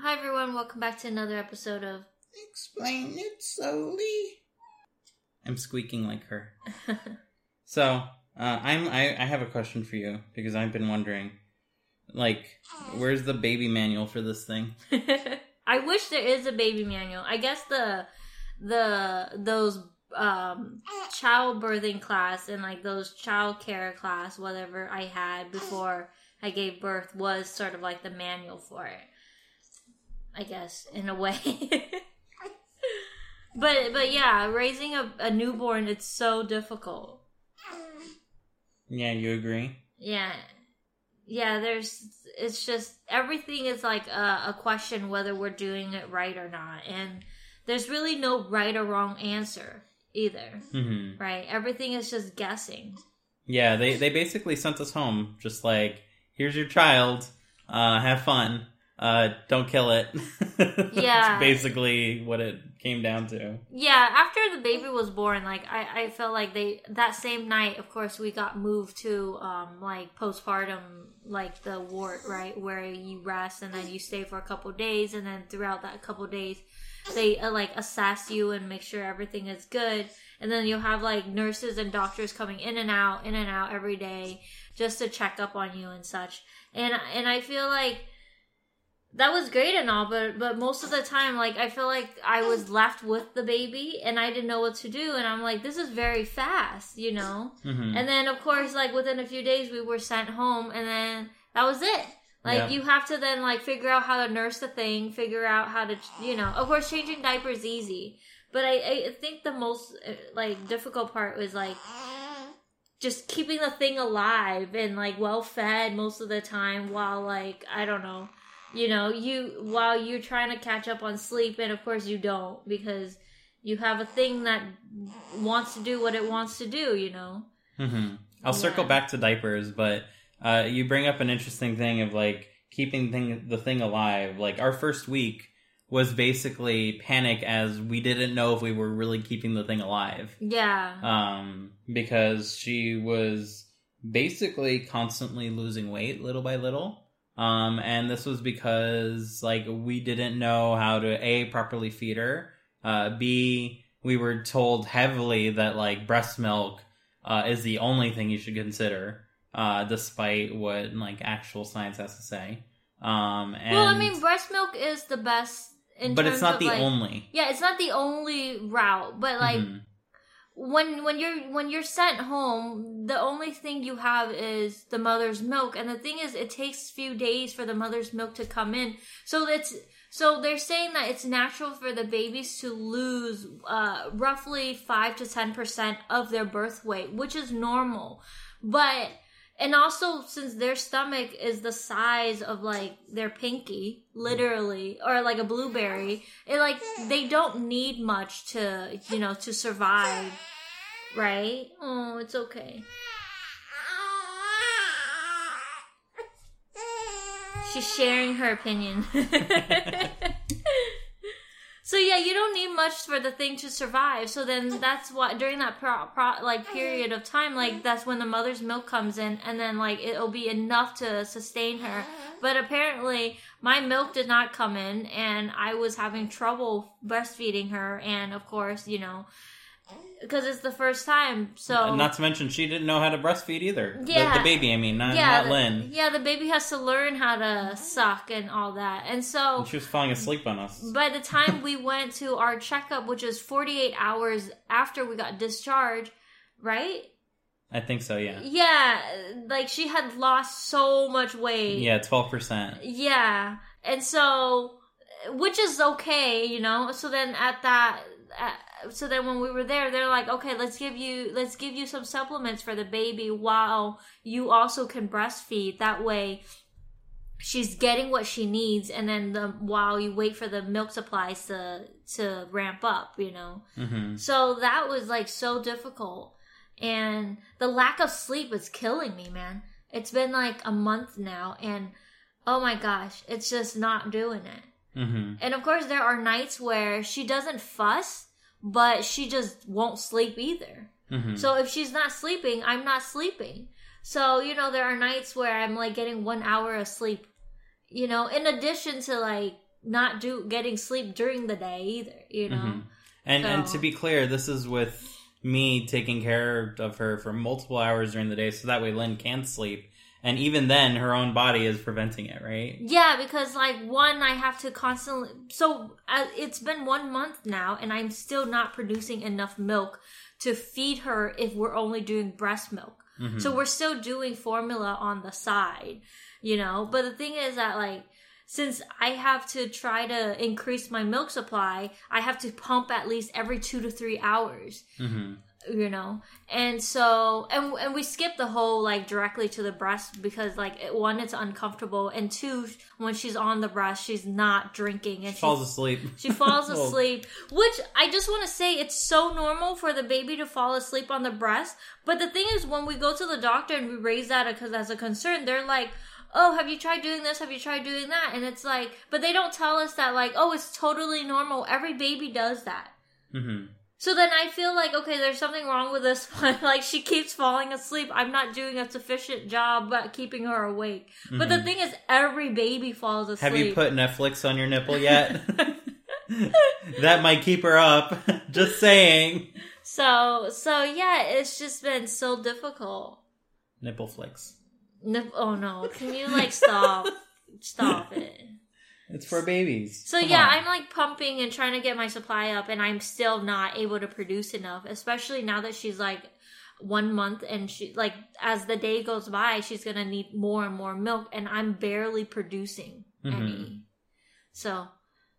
Hi everyone, welcome back to another episode of Explain it slowly. I'm squeaking like her. So, uh, I'm I, I have a question for you because I've been wondering, like, where's the baby manual for this thing? I wish there is a baby manual. I guess the the those um childbirthing class and like those child care class whatever I had before I gave birth was sort of like the manual for it. I guess in a way. but but yeah, raising a, a newborn it's so difficult. Yeah, you agree? Yeah. Yeah, there's it's just everything is like a, a question whether we're doing it right or not. And there's really no right or wrong answer either. hmm Right? Everything is just guessing. Yeah, they they basically sent us home, just like, here's your child, uh, have fun, uh, don't kill it. Yeah. That's basically what it came down to. Yeah, after the baby was born, like I, I felt like they that same night, of course, we got moved to um like postpartum like the ward, right, where you rest and then you stay for a couple days, and then throughout that couple days, they uh, like assess you and make sure everything is good, and then you'll have like nurses and doctors coming in and out, in and out every day just to check up on you and such, and and I feel like that was great and all, but but most of the time, like I feel like I was left with the baby and I didn't know what to do, and I'm like, this is very fast, you know. hmm And then of course, like within a few days, we were sent home, and then that was it. Like Yeah. you have to then like figure out how to nurse the thing, figure out how to, you know. Of course, changing diapers easy, but I I think the most uh, like difficult part was like just keeping the thing alive and like well fed most of the time while like I don't know, you know, you while you're trying to catch up on sleep and of course you don't because you have a thing that wants to do what it wants to do, you know. hmm I'll circle back to diapers, but uh, you bring up an interesting thing of like keeping thing, the thing alive. Like our first week was basically panic as we didn't know if we were really keeping the thing alive. Yeah. Um, because she was basically constantly losing weight little by little. Um, and this was because like we didn't know how to a properly feed her. Uh, b we were told heavily that like breast milk uh, is the only thing you should consider, uh, despite what like actual science has to say. Um, and, well, I mean, breast milk is the best. In but it's not the like- only. Yeah, it's not the only route, but like Mhm. When when you're when you're sent home, the only thing you have is the mother's milk, and the thing is, it takes a few days for the mother's milk to come in. So it's so they're saying that it's natural for the babies to lose uh, roughly five to ten percent of their birth weight, which is normal, but. And also, since their stomach is the size of like their pinky, literally, or like a blueberry, it like they don't need much to, you know, to survive, right? Oh, it's okay. She's sharing her opinion. so yeah, you don't need much for the thing to survive. So then that's why during that pro, pro, like period of time, like mm-hmm. that's when the mother's milk comes in, and then like it'll be enough to sustain her. Mm-hmm. But apparently, my milk did not come in, and I was having trouble breastfeeding her, and of course, you know, because it's the first time. So Not to mention, she didn't know how to breastfeed either. Yeah. the, baby, I mean, not, yeah, not the, Linh. yeah, the baby has to learn how to suck and all that, and so She was falling asleep on us. by the time we went to our checkup, which is 48 hours after we got discharged, right? I think so, yeah. Yeah, like she had lost so much weight. Yeah, 12%. Yeah. And so, which is okay, you know? So then at that, uh, so then when we were there, they're like, okay, let's give you, let's give you some supplements for the baby while you also can breastfeed. That way, she's getting what she needs and then the while you wait for the milk supplies to to ramp up you know? Hmm so that was like so difficult. And the lack of sleep is killing me man. It's been like a month now and oh my gosh it's just not doing it. Hmm and of course there are nights where she doesn't fuss but she just won't sleep either hmm so if she's not sleeping, I'm not sleeping. So, you know, there are nights where I'm like getting one hour of sleep, you know, in addition to like not do getting sleep during the day either. You know. Mhm. And and to be clear, this is with me taking care of her for multiple hours during the day, so that way Linh can sleep. And even then, her own body is preventing it, right? Yeah, because like one, I have to constantly. So uh, it's been one month now, and I'm still not producing enough milk to feed her if we're only doing breast milk. Mhm. So we're still doing formula on the side, you know. But the thing is that like since I have to try to increase my milk supply, I have to pump at least every two to three hours hmm you know? And so and and we skip the whole like directly to the breast because like it- one it's uncomfortable and two when she's on the breast she's not drinking and She falls asleep. she falls asleep which i just want to say it's so normal for the baby to fall asleep on the breast but the thing is when we go to the doctor and we raise that because as a concern they're like oh have you tried doing this? Have you tried doing that? And it's like but they don't tell us that like oh it's totally normal. Every baby does that. Hmm so then I feel like okay, there's something wrong with this one. like she keeps falling asleep. I'm not doing a sufficient job at keeping her awake. But the thing is, every baby falls asleep. Mm-hmm. Have you put Netflix on your nipple yet? that might keep her up. Just saying. so so yeah, it's just been so difficult. Nipple flicks. Nip- Oh no! Can you like stop? stop it. It's for babies. So Come yeah, on. I'm like pumping and trying to get my supply up, and I'm still not able to produce enough. Especially now that she's like one month, and she like as the day goes by, she's gonna need more and more milk, and I'm barely producing Mhm. any. So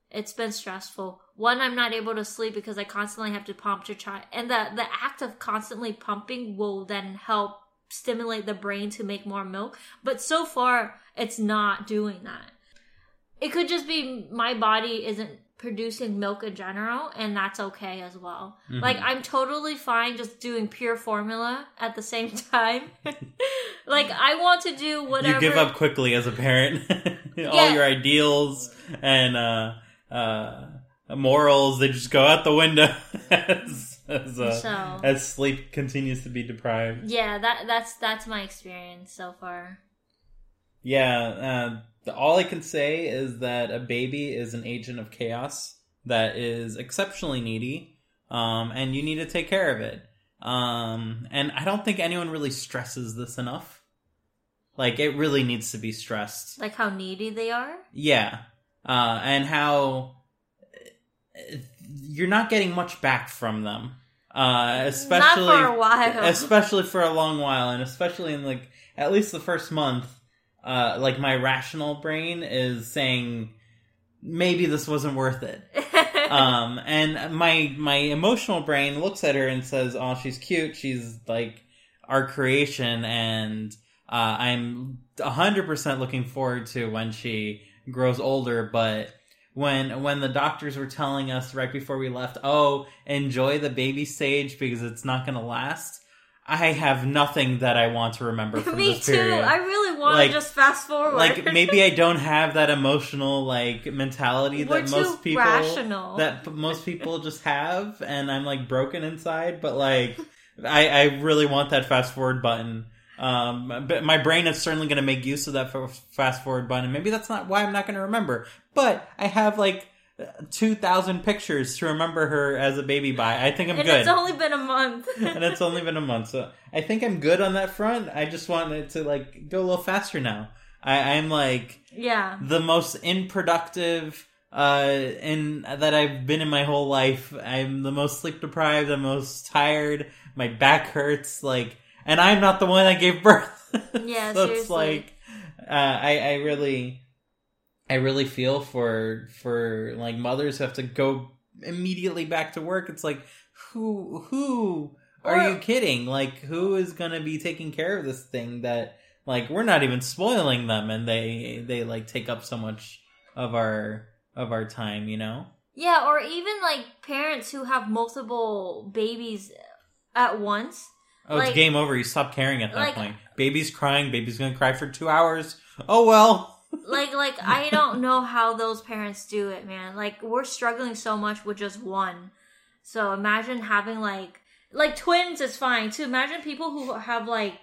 it's been stressful. One, I'm not able to sleep because I constantly have to pump to try, and the the act of constantly pumping will then help stimulate the brain to make more milk. But so far, it's not doing that. It could just be my body isn't producing milk in general, and that's okay as well. Mhm. Like I'm totally fine just doing pure formula at the same time. like I want to do whatever. You give up quickly as a parent. All Yeah. your ideals and uh, uh, morals, they just go out the window as, as, uh, So- as sleep continues to be deprived. Yeah, that that's that's my experience so far. Yeah, uh, all I can say is that a baby is an agent of chaos that is exceptionally needy, um, and you need to take care of it. Um, and I don't think anyone really stresses this enough. Like, it really needs to be stressed. Like how needy they are. Yeah. Uh, and how you're not getting much back from them. Uh, especially Not for a while. especially for a long while, and especially in like at least the first month. Uh, like my rational brain is saying maybe this wasn't worth it. um, and my my emotional brain looks at her and says, "Oh, she's cute. She's like our creation, and uh, I'm hundred percent looking forward to when she grows older." But when when the doctors were telling us right before we left, "Oh, enjoy the baby stage because it's not going to last," I have nothing that I want to remember from Me this too. period I really want Like- to just fast forward. like maybe I don't have that emotional like mentality We're that most people rational. that most people just have, and I'm like broken inside. But like, I I really want that fast forward button. Um, but my brain is certainly going to make use of that fast forward button. Maybe that's not why I'm not going to remember. But I have like two thousand pictures to remember her as a baby by. I think I'm and good. it's only been a month. and it's only been a month, so I think I'm good on that front. I just want it to like go a little faster now. I, I'm like yeah. the most unproductive uh in that I've been in my whole life. I'm the most sleep deprived, I'm most tired, my back hurts, like and I'm not the one that gave birth. Yeah, so it's like uh I, I really I really feel for for like mothers who have to go immediately back to work. It's like who who are Or- you kidding? Like who is gonna be taking care of this thing that like we're not even spoiling them and they they like take up so much of our of our time, you know? Yeah, or even like parents who have multiple babies at once. Oh, Like- it's game over. You stop caring at that like- point. Baby's crying. Baby's gonna cry for two hours. Oh well. Like like I don't know how those parents do it, man. Like we're struggling so much with just one. So imagine having like like twins is fine too. Imagine people who have like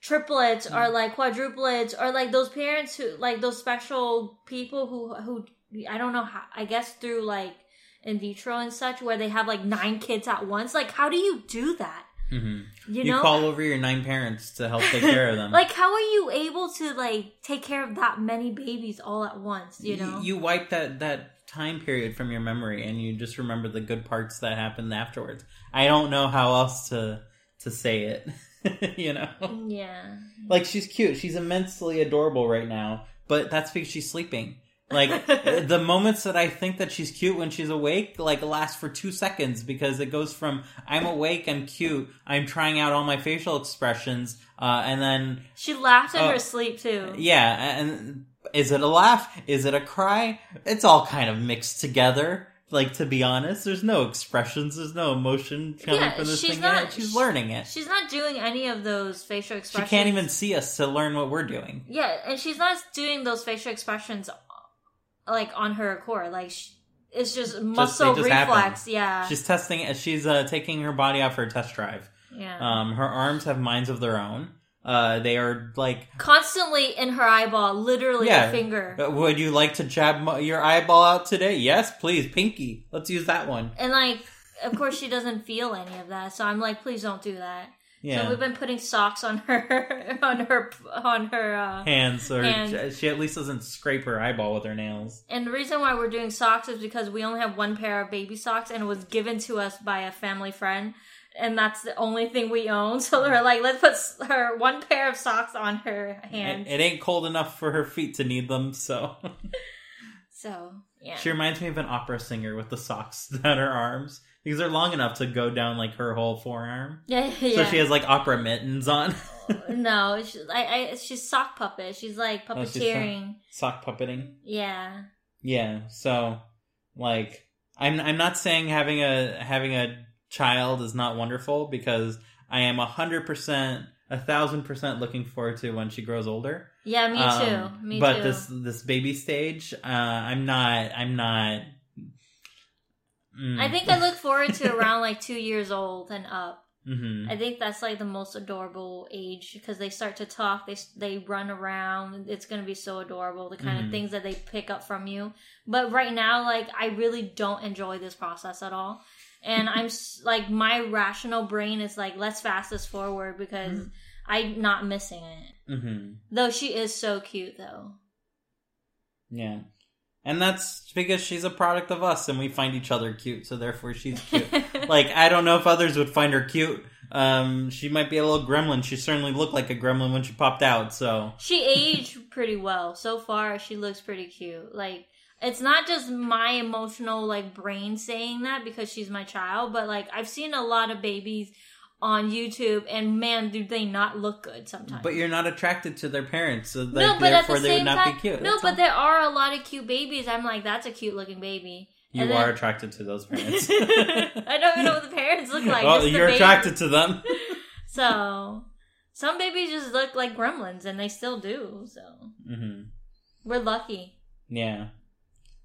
triplets or mm. like quadruplets or like those parents who like those special people who who I don't know how. I guess through like in vitro and such, where they have like nine kids at once. Like, how do you do that? Hmm You You, know, call over your nine parents to help take care of them. like how are you able to like take care of that many babies all at once? You know, you wipe that that time period from your memory, and you just remember the good parts that happened afterwards. I don't know how else to to say it. you know, yeah. like she's cute. She's immensely adorable right now, but that's because she's sleeping. Like the moments that I think that she's cute when she's awake, like last for two seconds because it goes from I'm awake, I'm cute, I'm trying out all my facial expressions, uh, and then She laughed in Oh. her sleep too. yeah, and is it a laugh? Is it a cry? It's all kind of mixed together. Like to be honest, there's no expressions, there's no emotion coming Yeah, from this she's thing not- yet. She's learning it. She's not doing any of those facial expressions. She can't even see us to learn what we're doing. Yeah, and she's not doing those facial expressions like on her accord. Like sh it's just muscle just reflex. happen. Yeah, She's testing. She's uh, taking her body out for a test drive. yeah. Um, her arms have minds of their own. Uh, they are like, Constantly in her eyeball, literally Yeah. a finger. "Uh, would you like to jab mo- your eyeball out today? Yes, please, pinky. Let's use that one. And like, of course, she doesn't feel any of that. So I'm like, please don't do that. Yeah. So we've been putting socks on her, on her, on her. uh Hands, or Hand. she at least doesn't scrape her eyeball with her nails. And the reason why we're doing socks is because we only have one pair of baby socks, and it was given to us by a family friend, and that's the only thing we own. So they're like, let's put her one pair of socks on her hands. It, it ain't cold enough for her feet to need them, so so yeah, she reminds me of an opera singer with the socks that her arms because they're long enough to go down like her whole forearm. yeah, yeah. So she has like opera mittens on. no, she, I, I, she's sock puppet. She's like Oh, she's sock- puppeteering. Sock puppeting. yeah, Yeah. So like I'm I'm not saying having a having a child is not wonderful because I am a hundred percent a thousand percent looking forward to when she grows older. yeah, me Um, too. Me too. but too. this this baby stage, uh, I'm not I'm not. Mm. I think I look forward to around like two years old and up. hmm I think that's like the most adorable age because they start to talk. They they run around. It's gonna be so adorable. The kind Mhm. of things that they pick up from you. But right now, like I really don't enjoy this process at all. And I'm like my rational brain is like let's fast this forward because Mhm. I'm not missing it. hmm Though she is so cute though. Yeah. And that's because she's a product of us and we find each other cute, so therefore she's cute. like, I don't know if others would find her cute. Um, she might be a little gremlin. She certainly looked like a gremlin when she popped out, so. she aged pretty well so far. She looks pretty cute. Like it's not just my emotional like brain saying that because she's my child, but like I've seen a lot of babies on YouTube, and man, do they not look good sometimes. But you're not attracted to their parents, so no, that, but at the they same would not time, be cute. no, That's but all. there are a lot of cute babies. I'm like, that's a cute looking baby. You and are then- attracted to those parents. I don't even know what the parents look like. well, you're attracted to them. So some babies just look like gremlins, and they still do. So hmm we're lucky. Yeah.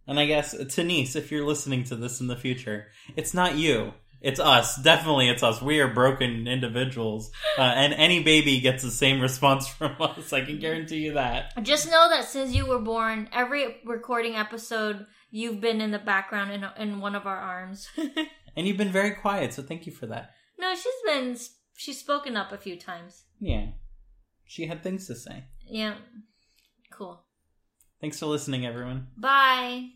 And I guess, Denise, if you're listening to this in the future, it's not you. It's us. Definitely it's us. We are broken individuals. Uh, and any baby gets the same response from us. I can guarantee you that. Just know that since you were born, every recording episode, you've been in the background in, in one of our arms. And you've been very quiet, so thank you for that. no, she's been, she's spoken up a few times. Yeah. She had things to say. Yeah. Cool. Thanks for listening, everyone. Bye.